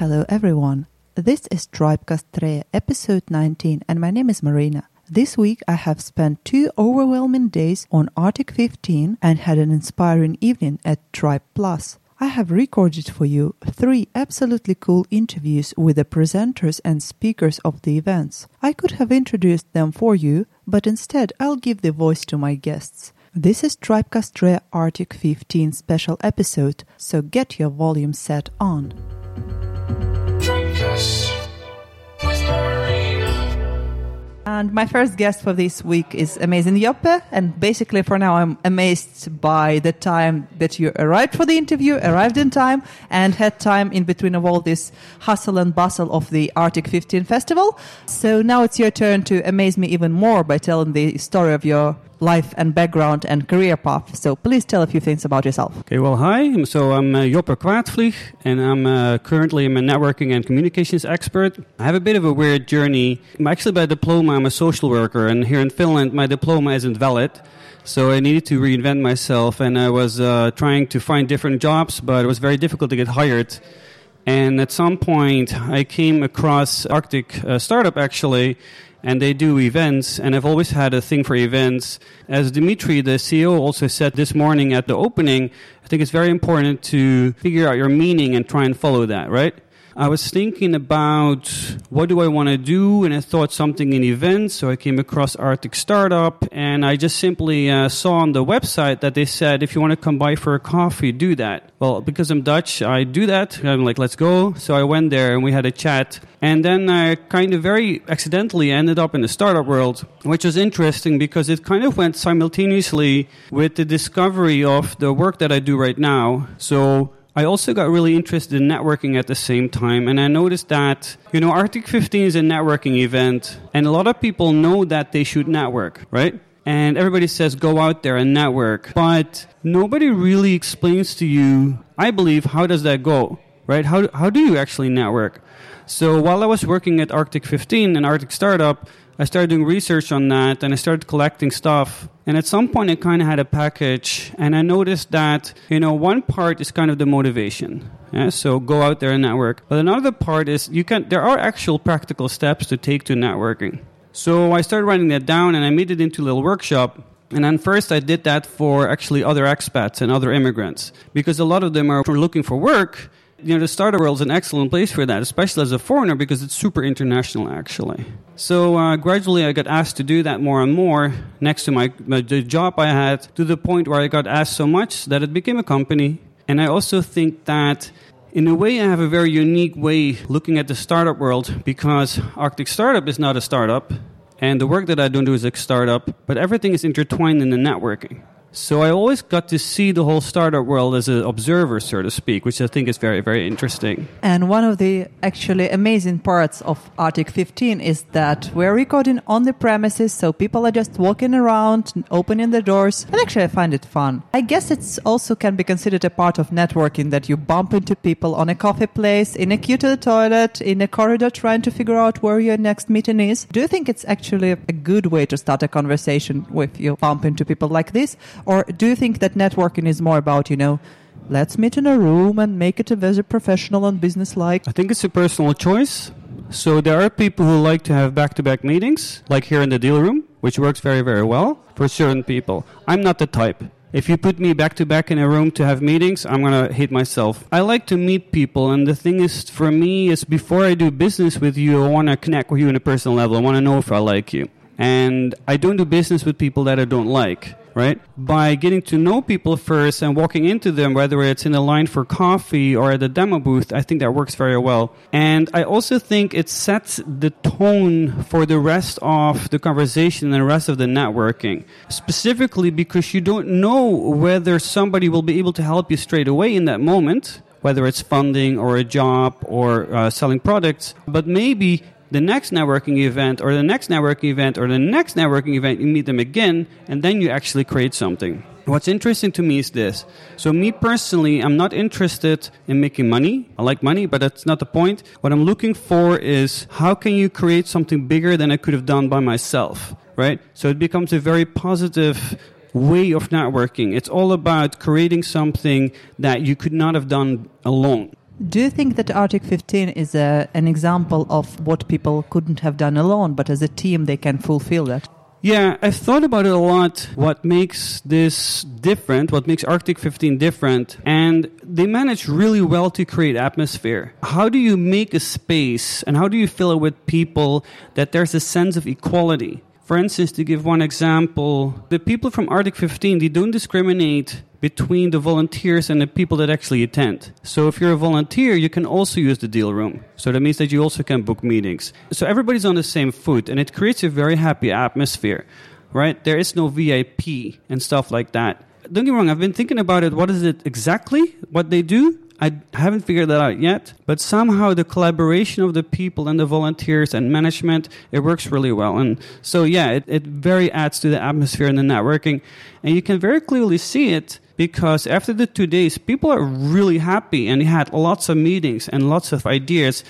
Hello everyone. This is Tribecast 3, episode 19, and my name is Marina. This week I have spent two overwhelming days on Arctic 15 and had an inspiring evening at Tribe Plus. I have recorded for you three absolutely cool interviews with the presenters and speakers of the events. I could have introduced them for you, but instead I'll give the voice to my guests. This is Tribecast 3 Arctic 15 special episode, so get your volume set on. And my first guest for this week is amazing Joppe. And basically, for now, I'm amazed by the time that you arrived for the interview, arrived in time, and had time in between of all this hustle and bustle of the Arctic 15 festival. So now it's your turn to amaze me even more by telling the story of your life and background and career path. So please tell a few things about yourself. Okay, well, hi. So I'm uh, Joppe Kwaadvlieg, and I'm uh, currently I'm a networking and communications expert. I have a bit of a weird journey. I'm actually by diploma, I'm a social worker, and here in Finland, my diploma isn't valid. So I needed to reinvent myself, and I was uh, trying to find different jobs, but it was very difficult to get hired. And at some point, I came across Arctic uh, Startup actually, and they do events and i've always had a thing for events. As dimitri the ceo also said this morning at the opening i think it's very important to figure out your meaning and try and follow that right I was thinking about what do I want to do, and I thought something in events. So I came across Arctic Startup, and I just simply uh, saw on the website that they said if you want to come by for a coffee, do that. Well, because I'm Dutch, I do that. I'm like, let's go. So I went there, and we had a chat, and then I kind of very accidentally ended up in the startup world, which was interesting because it kind of went simultaneously with the discovery of the work that I do right now. So I also got really interested in networking at the same time, and I noticed that, you know, Arctic 15 is a networking event, and a lot of people know that they should network, right? And everybody says go out there and network, but nobody really explains to you, I believe, how does that go, right? How, how do you actually network? So while I was working at Arctic 15 an Arctic Startup, I started doing research on that and I started collecting stuff. And at some point, I kind of had a package, and I noticed that, you know, one part is kind of the motivation. Yeah? So go out there and network. But another part is you can, there are actual practical steps to take to networking. So I started writing that down and I made it into a little workshop. And then first I did that for actually other expats and other immigrants because a lot of them are looking for work you know, the startup world is an excellent place for that, especially as a foreigner because it's super international, actually. So uh, gradually, I got asked to do that more and more next to my, my the job I had, to the point where I got asked so much that it became a company. And I also think that in a way, I have a very unique way looking at the startup world because Arctic Startup is not a startup, and the work that I do is a startup, but everything is intertwined in the networking. So I always got to see the whole startup world as an observer, so to speak, which I think is very, very interesting. And one of the actually amazing parts of Arctic 15 is that we're recording on the premises, so people are just walking around, opening the doors, and actually I find it fun. I guess it's also can be considered a part of networking that you bump into people on a coffee place, in a queue to the toilet, in a corridor trying to figure out where your next meeting is. Do you think it's actually a good way to start a conversation with you bump into people like this? Or do you think that networking is more about, you know, let's meet in a room and make it a very professional and business-like? I think it's a personal choice. So there are people who like to have back-to-back meetings, like here in the deal room, which works very, very well for certain people. I'm not the type. If you put me back to back in a room to have meetings, I'm gonna hate myself. I like to meet people, and the thing is, for me, is before I do business with you, I wanna connect with you on a personal level. I wanna know if I like you. And I don't do business with people that I don't like right? By getting to know people first and walking into them, whether it's in a line for coffee or at a demo booth, I think that works very well. And I also think it sets the tone for the rest of the conversation and the rest of the networking. Specifically because you don't know whether somebody will be able to help you straight away in that moment whether it's funding or a job or uh, selling products, but maybe the next networking event or the next networking event or the next networking event, you meet them again, and then you actually create something. What's interesting to me is this. So, me personally, I'm not interested in making money. I like money, but that's not the point. What I'm looking for is how can you create something bigger than I could have done by myself, right? So, it becomes a very positive way of networking. It's all about creating something that you could not have done alone Do you think that Arctic 15 is a, an example of what people couldn't have done alone, but as a team they can fulfill that? Yeah, I've thought about it a lot. What makes this different, what makes Arctic 15 different, and they manage really well to create atmosphere. How do you make a space and how do you fill it with people that there's a sense of equality? For instance, to give one example, the people from Arctic 15, they don't discriminate between the volunteers and the people that actually attend. So if you're a volunteer, you can also use the deal room. So that means that you also can book meetings. So everybody's on the same foot and it creates a very happy atmosphere, right? There is no VIP and stuff like that. Don't get me wrong, I've been thinking about it. What is it exactly what they do? I haven't figured that out yet, but somehow the collaboration of the people and the volunteers and management, it works really well. And so, yeah, it, it very adds to the atmosphere and the networking. And you can very clearly see it because after the two days, people are really happy and they had lots of meetings and lots of ideas.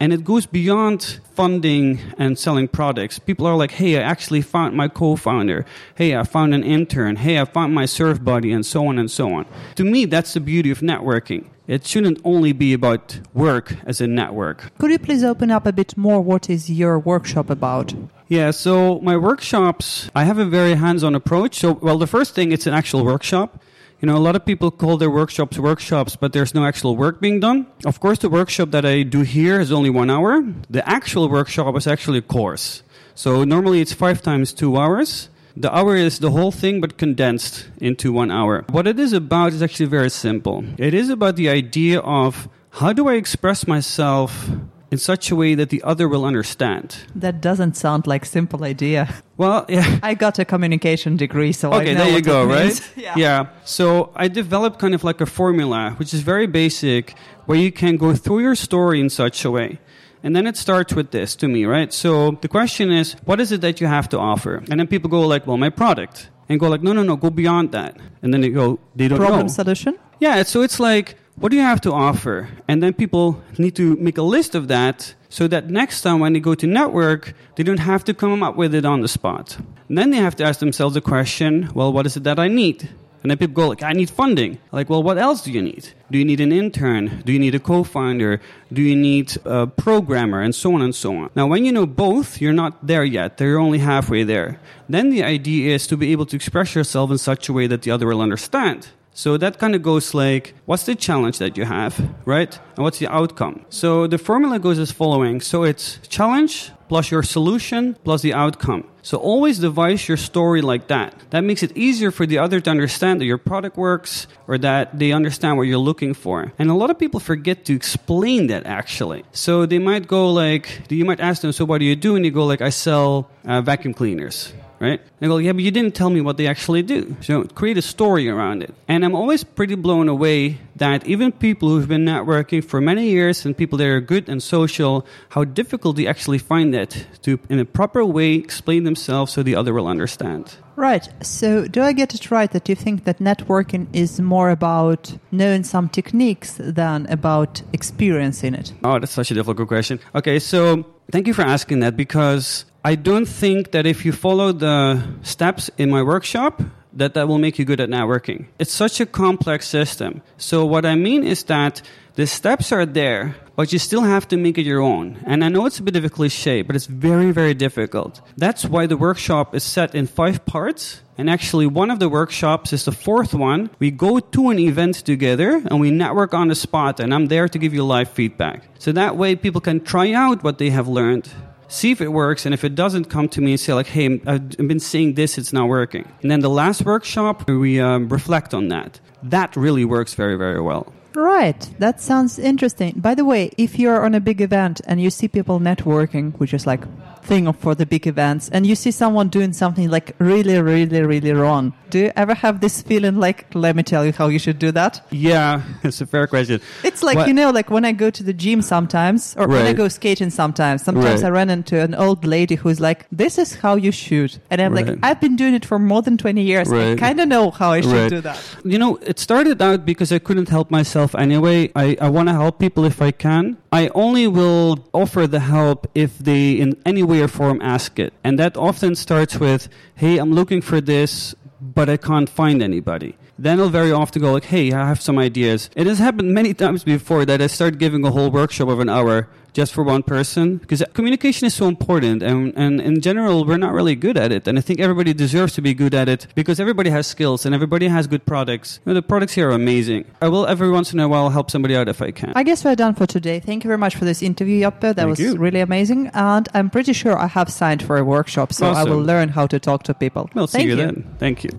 And it goes beyond funding and selling products. People are like, hey, I actually found my co founder. Hey, I found an intern. Hey, I found my surf buddy, and so on and so on. To me, that's the beauty of networking. It shouldn't only be about work as a network. Could you please open up a bit more? What is your workshop about? Yeah, so my workshops, I have a very hands on approach. So, well, the first thing, it's an actual workshop. You know, a lot of people call their workshops workshops, but there's no actual work being done. Of course, the workshop that I do here is only one hour. The actual workshop is actually a course. So normally it's five times two hours. The hour is the whole thing, but condensed into one hour. What it is about is actually very simple. It is about the idea of how do I express myself in such a way that the other will understand. That doesn't sound like simple idea. Well, yeah. I got a communication degree, so okay, there you go, right? yeah. yeah. So I developed kind of like a formula, which is very basic, where you can go through your story in such a way. And then it starts with this to me, right? So the question is, what is it that you have to offer? And then people go like, well, my product. And go like, no, no, no, go beyond that. And then they go, they don't Problem know. solution? Yeah, so it's like, what do you have to offer? And then people need to make a list of that so that next time when they go to network, they don't have to come up with it on the spot. And then they have to ask themselves the question, well, what is it that I need? And then people go like, I need funding. Like, well, what else do you need? Do you need an intern? Do you need a co-founder? Do you need a programmer? And so on and so on. Now, when you know both, you're not there yet. You're only halfway there. Then the idea is to be able to express yourself in such a way that the other will understand. So that kind of goes like, what's the challenge that you have, right? And what's the outcome? So the formula goes as following. So it's challenge plus your solution plus the outcome. So always devise your story like that. That makes it easier for the other to understand that your product works or that they understand what you're looking for. And a lot of people forget to explain that actually. So they might go like, you might ask them, so what do you do? And you go like, I sell uh, vacuum cleaners right? They go, yeah, but you didn't tell me what they actually do. So create a story around it. And I'm always pretty blown away that even people who've been networking for many years and people that are good and social, how difficult they actually find it to, in a proper way, explain themselves so the other will understand. Right. So, do I get it right that you think that networking is more about knowing some techniques than about experiencing it? Oh, that's such a difficult question. Okay, so thank you for asking that because I don't think that if you follow the steps in my workshop, that that will make you good at networking. It's such a complex system. So what I mean is that the steps are there, but you still have to make it your own. And I know it's a bit of a cliche, but it's very, very difficult. That's why the workshop is set in five parts. And actually, one of the workshops is the fourth one. We go to an event together and we network on the spot, and I'm there to give you live feedback. So that way, people can try out what they have learned see if it works and if it doesn't come to me and say like hey i've been seeing this it's not working and then the last workshop we um, reflect on that that really works very very well Right. That sounds interesting. By the way, if you're on a big event and you see people networking, which is like thing for the big events, and you see someone doing something like really, really, really wrong, do you ever have this feeling like, let me tell you how you should do that? yeah it's a fair question It's like, What- you know, like when I go to the gym sometimes, or when I go skating sometimes, sometimes Right. I run into an old lady who's like, this is how you shoot. And I'm Right. like, I've been doing it for more than 20 years. I kind of know how I should Right. do that. You know, it started out because I couldn't help myself anyway. I, I want to help people if I can. I only will offer the help if they, in any way or form, ask it. And that often starts with, hey, I'm looking for this. but I can't find anybody. Then I'll very often go like, "Hey, I have some ideas." It has happened many times before that I start giving a whole workshop of an hour just for one person because communication is so important, and and in general we're not really good at it. And I think everybody deserves to be good at it because everybody has skills and everybody has good products. You know, the products here are amazing. I will every once in a while help somebody out if I can. I guess we're done for today. Thank you very much for this interview, Joppe. That Thank was you. really amazing. And I'm pretty sure I have signed for a workshop, so I will learn how to talk to people. Well, see Thank you then. Thank you.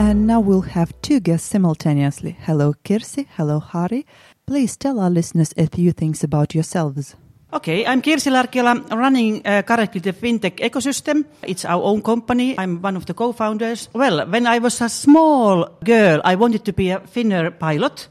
And now we'll have two guests simultaneously. Hello, Kirsi. Hello, Hari. Please tell our listeners a few things about yourselves. Okay, I'm Kirsi Larkiola, running uh, currently the fintech ecosystem. It's our own company. I'm one of the co-founders. Well, when I was a small girl, I wanted to be a Finnair pilot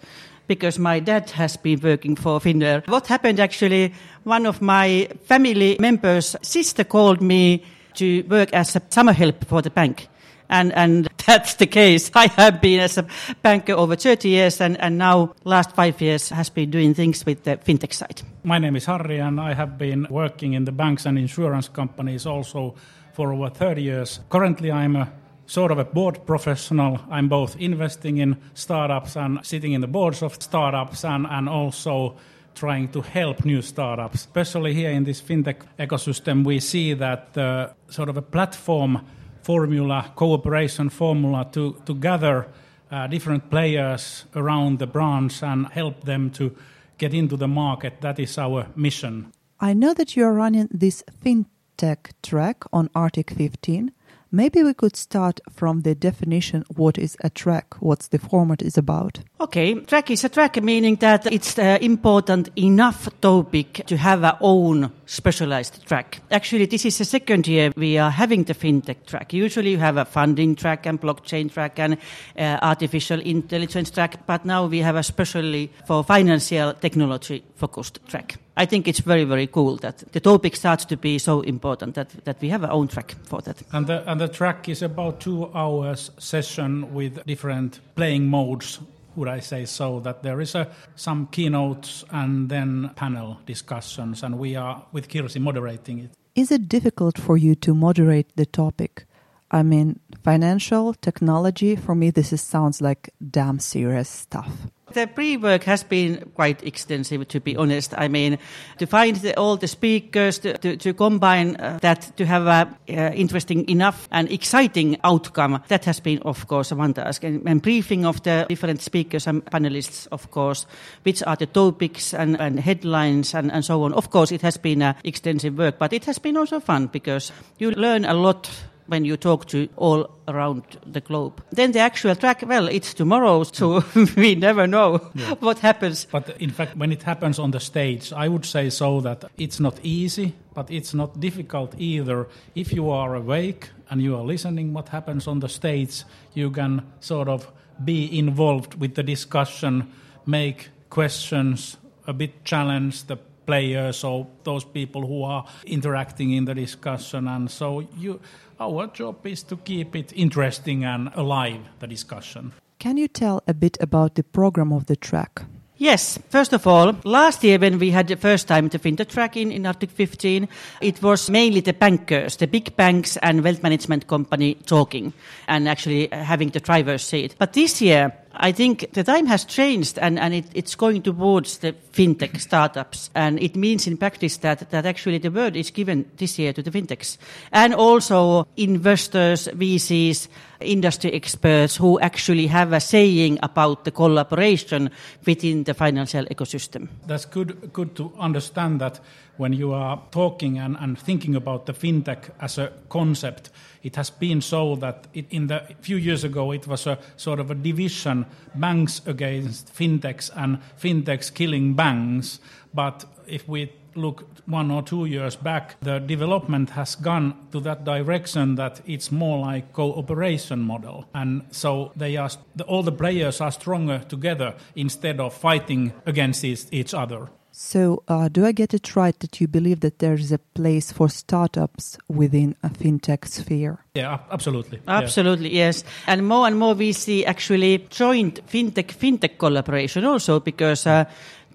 because my dad has been working for Finnair. What happened actually, one of my family members' sister called me to work as a summer help for the bank. And, and that's the case. I have been as a banker over 30 years and, and now last five years has been doing things with the fintech side. My name is Harry, and I have been working in the banks and insurance companies also for over 30 years. Currently, I'm a sort of a board professional. I'm both investing in startups and sitting in the boards of startups and, and also trying to help new startups. Especially here in this fintech ecosystem, we see that the sort of a platform formula, cooperation formula to, to gather uh, different players around the branch and help them to get into the market. That is our mission. I know that you are running this fintech track on Arctic 15. Maybe we could start from the definition what is a track, what's the format is about. Okay, track is a track, meaning that it's uh, important enough topic to have our own specialized track. Actually, this is the second year we are having the fintech track. Usually you have a funding track and blockchain track and uh, artificial intelligence track, but now we have a specially for financial technology focused track. I think it's very, very cool that the topic starts to be so important that, that we have our own track for that. And the, and the track is about two hours session with different playing modes, would I say so, that there is a, some keynotes and then panel discussions, and we are with Kirsi moderating it. Is it difficult for you to moderate the topic? I mean, financial technology, for me, this is, sounds like damn serious stuff. The pre-work has been quite extensive, to be honest. I mean, to find the, all the speakers, to, to, to combine uh, that, to have a uh, interesting enough and exciting outcome, that has been, of course, one task. And, and briefing of the different speakers and panelists, of course, which are the topics and, and headlines and, and so on. Of course, it has been uh, extensive work, but it has been also fun because you learn a lot when you talk to all around the globe. Then the actual track, well, it's tomorrow, so we never know what happens. But in fact, when it happens on the stage, I would say so that it's not easy, but it's not difficult either. If you are awake and you are listening what happens on the stage, you can sort of be involved with the discussion, make questions, a bit challenge the players or those people who are interacting in the discussion and so you our job is to keep it interesting and alive the discussion Can you tell a bit about the program of the track? Yes, first of all, last year when we had the first time the fintech track in, in Arctic 15, it was mainly the bankers, the big banks and wealth management company talking and actually having the driver's seat. But this year, I think the time has changed and, and it, it's going towards the fintech startups. And it means in practice that, that actually the word is given this year to the fintechs. And also investors, VCs, industry experts who actually have a saying about the collaboration within the financial ecosystem. That's good, good to understand that when you are talking and, and thinking about the fintech as a concept, it has been so that it, in the few years ago it was a sort of a division, banks against fintechs and fintechs killing banks. But if we look one or two years back, the development has gone to that direction that it's more like cooperation model. And so they are, the, all the players are stronger together instead of fighting against each, each other. So, uh, do I get it right that you believe that there is a place for startups within a fintech sphere? Yeah, ab- absolutely. Yeah. Absolutely, yes. And more and more we see actually joint fintech fintech collaboration also because uh,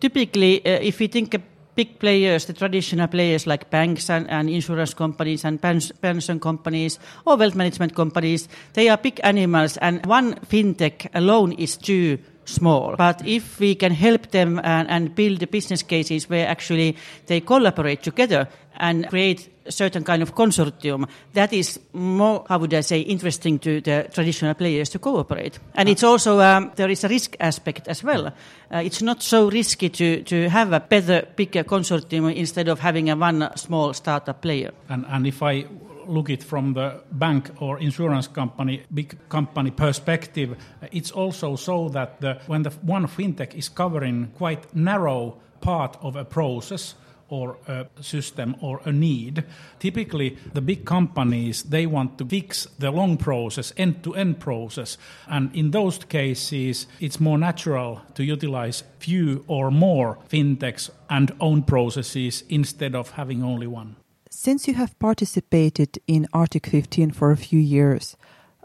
typically uh, if we think big players, the traditional players like banks and, and insurance companies and pens- pension companies or wealth management companies, they are big animals, and one fintech alone is too small. But if we can help them and, and build the business cases where actually they collaborate together and create certain kind of consortium, that is more, how would I say, interesting to the traditional players to cooperate. And it's also, um, there is a risk aspect as well. Uh, it's not so risky to, to have a better, bigger consortium instead of having a one small startup player. And, and if I look it from the bank or insurance company, big company perspective, it's also so that the, when the one fintech is covering quite narrow part of a process or a system or a need, typically the big companies they want to fix the long process, end-to-end process, and in those cases it's more natural to utilize few or more fintechs and own processes instead of having only one. Since you have participated in Arctic 15 for a few years,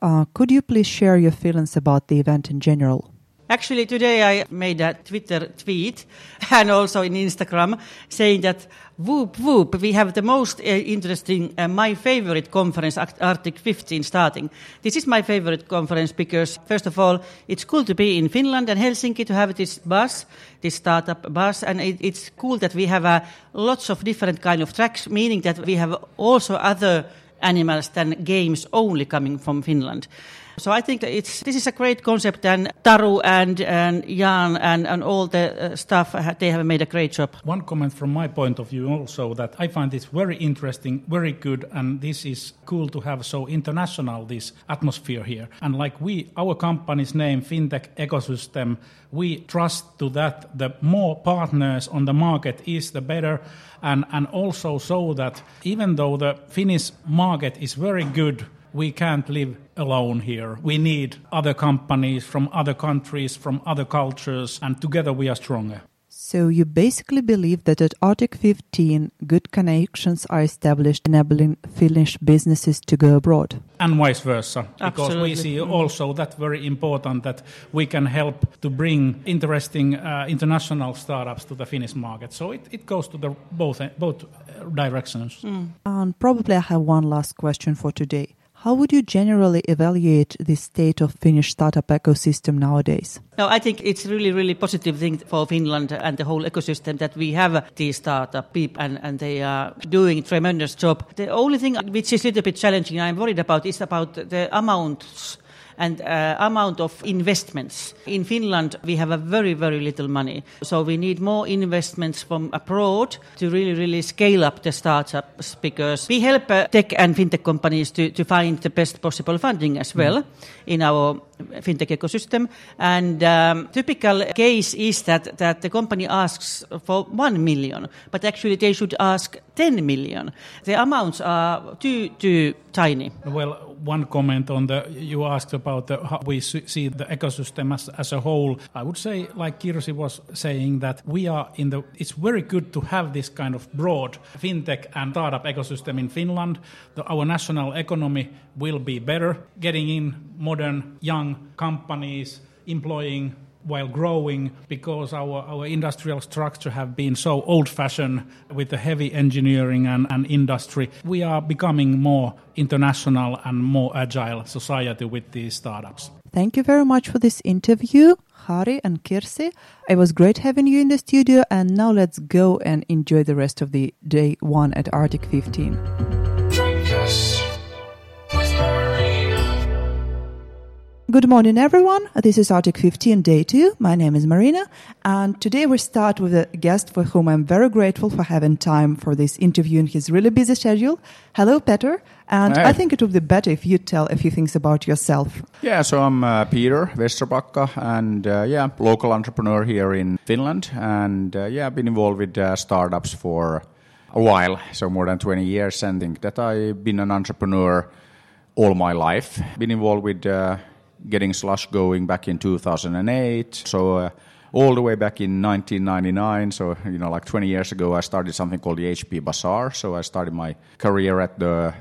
uh, could you please share your feelings about the event in general? Actually, today I made a Twitter tweet and also in Instagram saying that whoop whoop, we have the most uh, interesting, uh, my favorite conference, Arctic 15, starting. This is my favorite conference because, first of all, it's cool to be in Finland and Helsinki to have this bus, this startup bus, and it, it's cool that we have uh, lots of different kind of tracks, meaning that we have also other animals than games only coming from Finland. So I think that it's this is a great concept, and Taru and and Jan and and all the uh, stuff uh, they have made a great job. One comment from my point of view also that I find this very interesting, very good, and this is cool to have so international this atmosphere here. And like we, our company's name, FinTech Ecosystem, we trust to that the more partners on the market is the better. And, and also so that even though the Finnish market is very good, we can't live alone here. We need other companies from other countries, from other cultures, and together we are stronger. So you basically believe that at Arctic 15, good connections are established, enabling Finnish businesses to go abroad. And vice versa, because we see also that very important that we can help to bring interesting uh, international startups to the Finnish market. So it, it goes to the both both uh, directions. And probably I have one last question for today. How would you generally evaluate the state of Finnish startup ecosystem nowadays? No, I think it's really, really positive thing for Finland and the whole ecosystem that we have these startup people and, and they are doing tremendous job. The only thing which is a little bit challenging I'm worried about is about the amounts and uh, amount of investments. In Finland, we have a very, very little money. So we need more investments from abroad to really, really scale up the startups because we help uh, tech and fintech companies to, to find the best possible funding as well in our fintech ecosystem. And um, typical case is that, that the company asks for 1 million, but actually they should ask 10 million. The amounts are too, too tiny. Well, one comment on the you asked about the, how we see the ecosystem as, as a whole. I would say, like Kirsi was saying, that we are in the. It's very good to have this kind of broad fintech and startup ecosystem in Finland. The, our national economy will be better, getting in modern young companies, employing while growing because our, our industrial structure have been so old-fashioned with the heavy engineering and, and industry. We are becoming more international and more agile society with these startups. Thank you very much for this interview, Hari and Kirsi. It was great having you in the studio, and now let's go and enjoy the rest of the day one at Arctic 15. Good morning, everyone. This is Arctic 15 Day 2. My name is Marina, and today we start with a guest for whom I'm very grateful for having time for this interview in his really busy schedule. Hello, Peter. And. I think it would be better if you tell a few things about yourself. Yeah, so I'm uh, Peter Vesterbacka, and uh, yeah, local entrepreneur here in Finland, and uh, yeah, I've been involved with uh, startups for a while, so more than 20 years, and think that I've been an entrepreneur all my life. Been involved with uh, getting Slush going back in 2008, so. Uh, all the way back in 1999, so you know, like 20 years ago, I started something called the HP Bazaar. So I started my career at the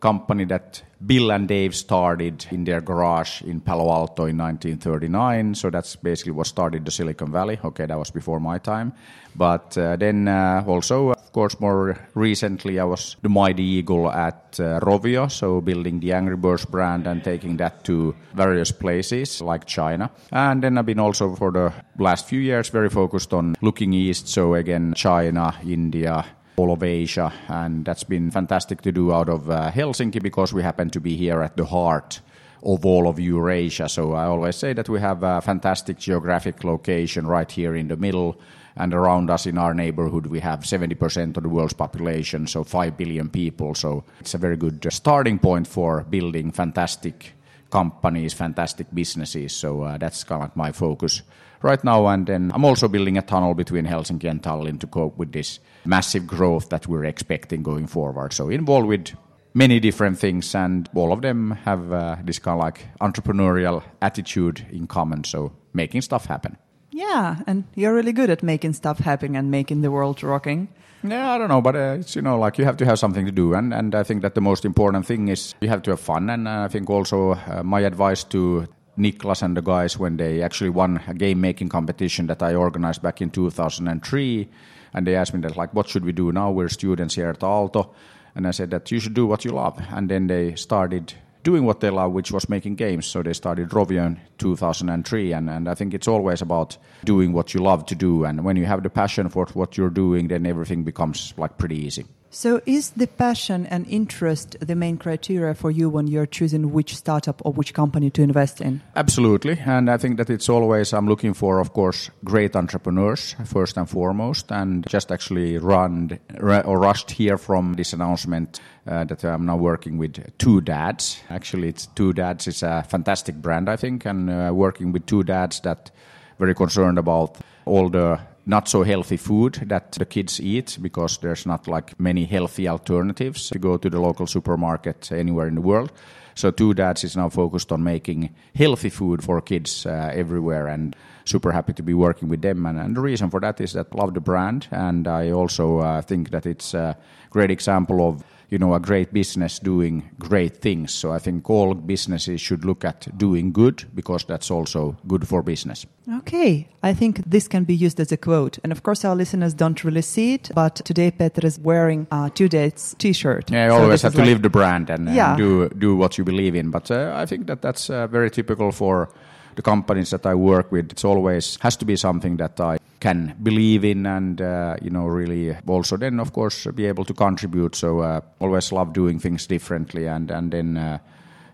company that Bill and Dave started in their garage in Palo Alto in 1939. So that's basically what started the Silicon Valley. Okay, that was before my time. But uh, then uh, also, of course, more recently, I was the Mighty Eagle at uh, Rovio, so building the Angry Birds brand and taking that to various places like China. And then I've been also for the last few years very focused on looking east. So again, China, India, all of Asia, and that's been fantastic to do out of uh, Helsinki because we happen to be here at the heart of all of Eurasia. So I always say that we have a fantastic geographic location right here in the middle, and around us in our neighborhood we have 70% of the world's population, so 5 billion people. So it's a very good starting point for building fantastic companies, fantastic businesses. So uh, that's kind of my focus right now. And then I'm also building a tunnel between Helsinki and Tallinn to cope with this massive growth that we're expecting going forward. So involved with many different things, and all of them have uh, this kind of like entrepreneurial attitude in common. So making stuff happen. Yeah, and you're really good at making stuff happen and making the world rocking. Yeah, I don't know, but uh, it's you know like you have to have something to do, and and I think that the most important thing is you have to have fun, and uh, I think also uh, my advice to Niklas and the guys when they actually won a game making competition that I organized back in 2003, and they asked me that like what should we do now? We're students here at Aalto, and I said that you should do what you love, and then they started doing what they love, which was making games. So they started Rovio in 2003, and, and I think it's always about doing what you love to do. And when you have the passion for what you're doing, then everything becomes like pretty easy. So, is the passion and interest the main criteria for you when you're choosing which startup or which company to invest in? Absolutely, and I think that it's always I'm looking for, of course, great entrepreneurs first and foremost, and just actually run or rushed here from this announcement uh, that I'm now working with Two Dads. Actually, it's Two Dads is a fantastic brand, I think, and uh, working with two dads that very concerned about all the not so healthy food that the kids eat because there's not like many healthy alternatives to go to the local supermarket anywhere in the world. So Two Dads is now focused on making healthy food for kids uh, everywhere and super happy to be working with them. And, and, the reason for that is that I love the brand and I also uh, think that it's a great example of you know a great business doing great things. So I think all businesses should look at doing good because that's also good for business. Okay, I think this can be used as a quote, and of course our listeners don't really see it, but today Peter is wearing a Two Dads T-shirt. Yeah, you always this have to like- live the brand and, and do do what you believe in. But uh, I think that that's uh, very typical for the companies that I work with. It's always has to be something that I can believe in and uh, you know really also then of course be able to contribute. So uh, always love doing things differently and and then. Uh,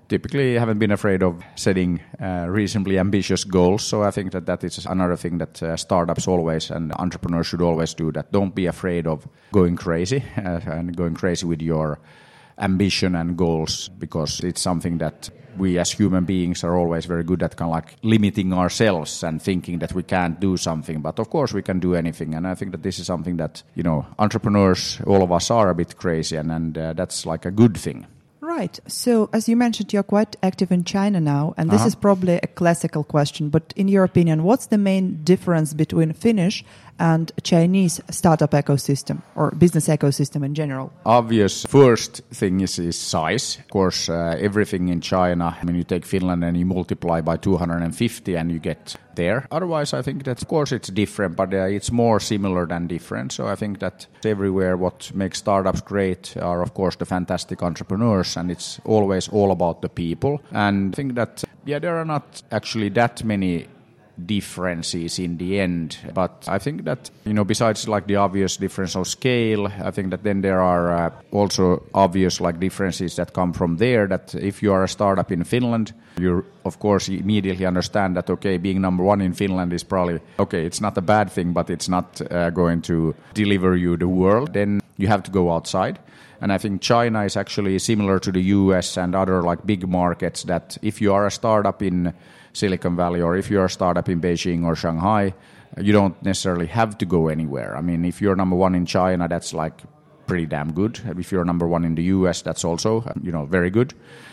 Typically, haven't been afraid of setting uh, reasonably ambitious goals. So I think that that is another thing that uh, startups always and entrepreneurs should always do. That don't be afraid of going crazy uh, and going crazy with your ambition and goals because it's something that we as human beings are always very good at kind of like limiting ourselves and thinking that we can't do something but of course we can do anything and i think that this is something that you know entrepreneurs all of us are a bit crazy and, and uh, that's like a good thing Right. So, as you mentioned, you're quite active in China now, and this Uh-huh. is probably a classical question. But in your opinion, what's the main difference between Finnish and Chinese startup ecosystem or business ecosystem in general? obvious first thing is, is size. Of course, uh, everything in China, I mean, you take Finland and you multiply by 250 and you get there. Otherwise, I think that, of course, it's different, but uh, it's more similar than different. So I think that everywhere what makes startups great are, of course, the fantastic entrepreneurs, and it's always all about the people. And I think that, yeah, there are not actually that many differences in the end. But I think that, you know, besides like the obvious difference of scale, I think that then there are uh, also obvious like differences that come from there. That if you are a startup in Finland, you of course immediately understand that, okay, being number one in Finland is probably, okay, it's not a bad thing, but it's not uh, going to deliver you the world. Then you have to go outside. And I think China is actually similar to the US and other like big markets that if you are a startup in Silicon Valley or if you're a startup in Beijing or Shanghai, you don't necessarily have to go anywhere. I mean, if you're number one in China, that's like pretty damn good. If you're number one in the US, that's also, you know, very good.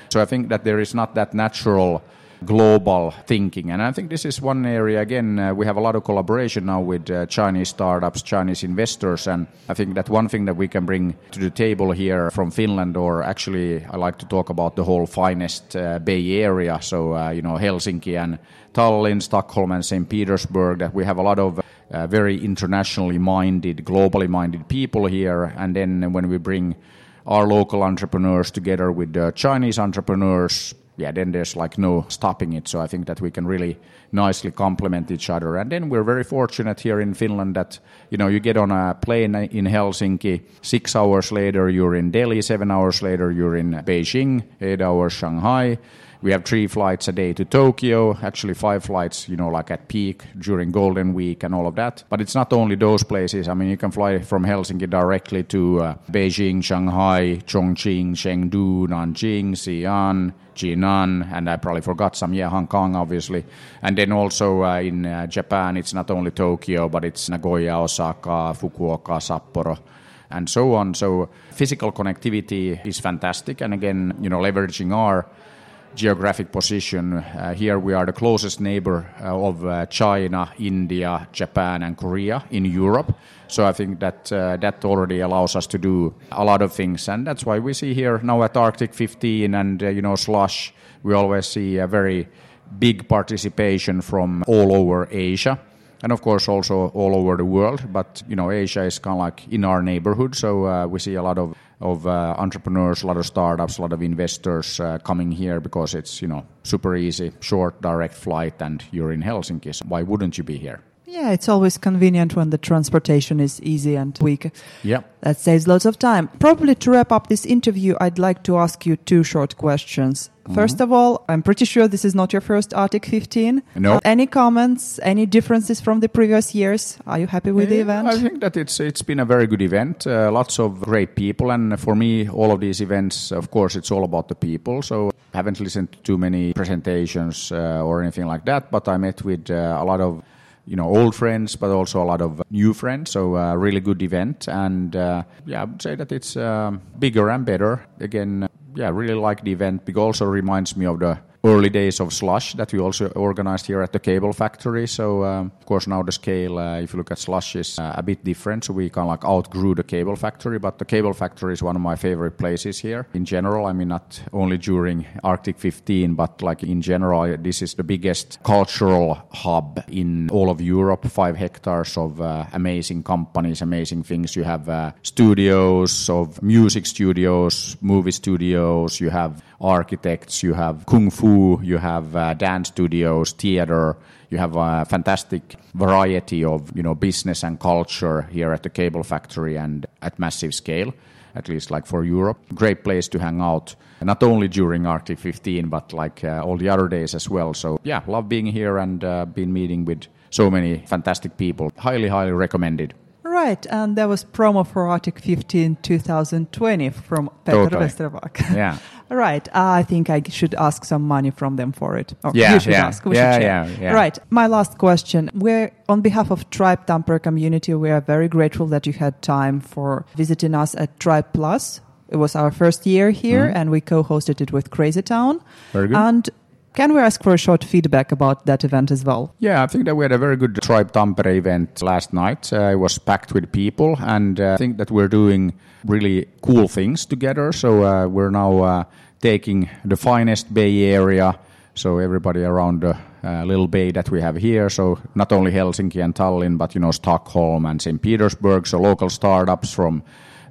So I think that there is not that natural global thinking. And I think this is one area, again, uh, we have a lot of collaboration now with uh, Chinese startups, Chinese investors. And I think that one thing that we can bring to the table here from Finland, or actually, I like to talk about the whole FinEst uh, Bay Area. So, uh, you know, Helsinki and Tallinn, Stockholm, and St. Petersburg, that we have a lot of uh, very internationally minded, globally minded people here. And then when we bring our local entrepreneurs together with the Chinese entrepreneurs, yeah, then there's like no stopping it. So I think that we can really nicely complement each other. And then we're very fortunate here in Finland that, you know, you get on a plane in Helsinki, six hours later you're in Delhi, seven hours later you're in Beijing, eight hours Shanghai. We have three flights a day to Tokyo, actually five flights, you know, like at peak during Golden Week and all of that. But it's not only those places. I mean, you can fly from Helsinki directly to uh, Beijing, Shanghai, Chongqing, Chengdu, Nanjing, Xi'an, Jinan, and I probably forgot some, yeah, Hong Kong, obviously. And then also uh, in uh, Japan, it's not only Tokyo, but it's Nagoya, Osaka, Fukuoka, Sapporo and so on. So physical connectivity is fantastic, and again, you know, leveraging our geographic position. Uh, here we are the closest neighbor uh, of uh, China, India, Japan, and Korea in Europe. So I think that that already allows us to do a lot of things, and that's why we see here now at Arctic 15 and you know Slush, we always see a very big participation from all over Asia. And of course, also all over the world. But you know, Asia is kind of like in our neighborhood, so we see a lot of of uh, entrepreneurs, a lot of startups, a lot of investors uh, coming here because it's you know super easy, short, direct flight, and you're in Helsinki. So why wouldn't you be here? Yeah, it's always convenient when the transportation is easy and quick. Yeah. That saves lots of time. Probably to wrap up this interview, I'd like to ask you two short questions. First of all, I'm pretty sure this is not your first Arctic 15. No. Any comments, any differences from the previous years? Are you happy with the event? I think that it's it's been a very good event. Uh, lots of great people, and for me, all of these events, of course, it's all about the people. So I haven't listened to too many presentations uh, or anything like that, but I met with uh, a lot of you know old friends, but also a lot of new friends. So a really good event, and uh, yeah, I would say that it's um, bigger and better. Again, yeah, really like the event. Because also reminds me of the early days of Slush that we also organized here at the Cable Factory. So, um, of course, now the scale, uh, if you look at Slush, is uh, a bit different. So we kind of like outgrew the Cable Factory, but the Cable Factory is one of my favorite places here in general. I mean, not only during Arctic 15, but like in general, this is the biggest cultural hub in all of Europe. Five hectares of uh, amazing companies, amazing things. You have uh, studios of music studios, movie studios. You have architects, you have kung fu, you have uh, dance studios, theater, you have a fantastic variety of you know business and culture here at the cable factory and at massive scale, at least like for Europe. Great place to hang out, not only during Arctic 15, but like uh, all the other days as well. So yeah, love being here and uh, been meeting with so many fantastic people. Highly, highly recommended. Right, and that was promo for Arctic 15 2020 from Peter Totally. Vesterbacka. Yeah. right, I think I should ask some money from them for it. Or Yeah, you should yeah. ask. We Yeah, should yeah, yeah. Right, my last question. We're, on behalf of Tribe Tampere community, we are very grateful that you had time for visiting us at Tribe Plus. It was our first year here, mm-hmm. and we co-hosted it with Crazy Town. Very good. And can we ask for a short feedback about that event as well? Yeah, I think that we had a very good Tribe Tampere event last night. Uh, it was packed with people, and uh, I think that we're doing really cool things together. So uh, we're now uh, taking the FinEst Bay Area, so everybody around the uh, little bay that we have here. So not only Helsinki and Tallinn, but you know Stockholm and St. Petersburg. So local startups from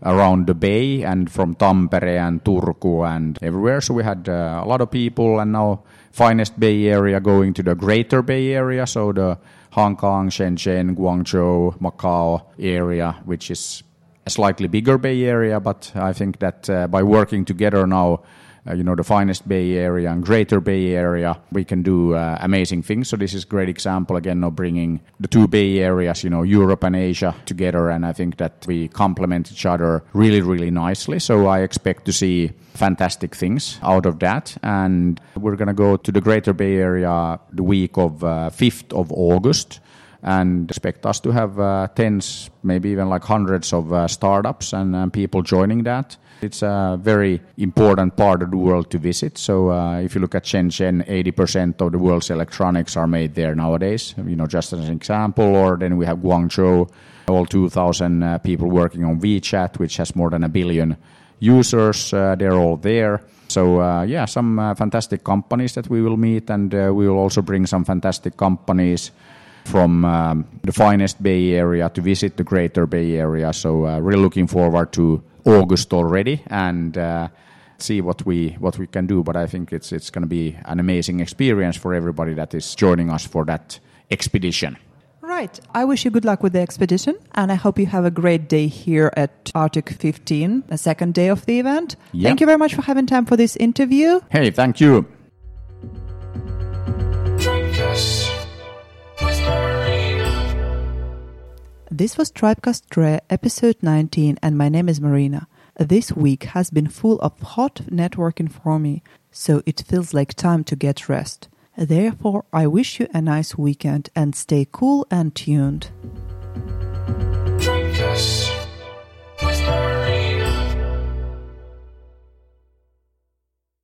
around the bay and from Tampere and Turku and everywhere. So we had uh, a lot of people, and now FinEst Bay Area going to the Greater Bay Area, so the Hong Kong, Shenzhen, Guangzhou, Macau area, which is a slightly bigger Bay Area. But I think that uh, by working together now. Uh, you know the FinEst Bay Area and Greater Bay Area, we can do uh, amazing things. So this is a great example again of bringing the two Bay Areas, you know, Europe and Asia together, and I think that we complement each other really, really nicely. So I expect to see fantastic things out of that, and we're gonna go to the Greater Bay Area the week of uh, 5th of August and expect us to have uh, tens, maybe even like hundreds of uh, startups and, and people joining that. It's a very important part of the world to visit. So uh, if you look at Shenzhen, 80% of the world's electronics are made there nowadays. You know, just as an example. Or then we have Guangzhou, all 2,000 uh, people working on WeChat, which has more than a billion users. Uh, they're all there. So uh, yeah, some uh, fantastic companies that we will meet, and uh, we will also bring some fantastic companies from um, the FinEst Bay Area to visit the Greater Bay Area. So uh, really looking forward to August already and uh, see what we what we can do. But I think it's it's going to be an amazing experience for everybody that is joining us for that expedition. Right. I wish you good luck with the expedition, and I hope you have a great day here at Arctic 15, the second day of the event. Yeah. Thank you very much for having time for this interview. Hey, thank you. This was Tribecast Dre, episode 19, and my name is Marina. This week has been full of hot networking for me, so it feels like time to get rest. Therefore, I wish you a nice weekend and stay cool and tuned.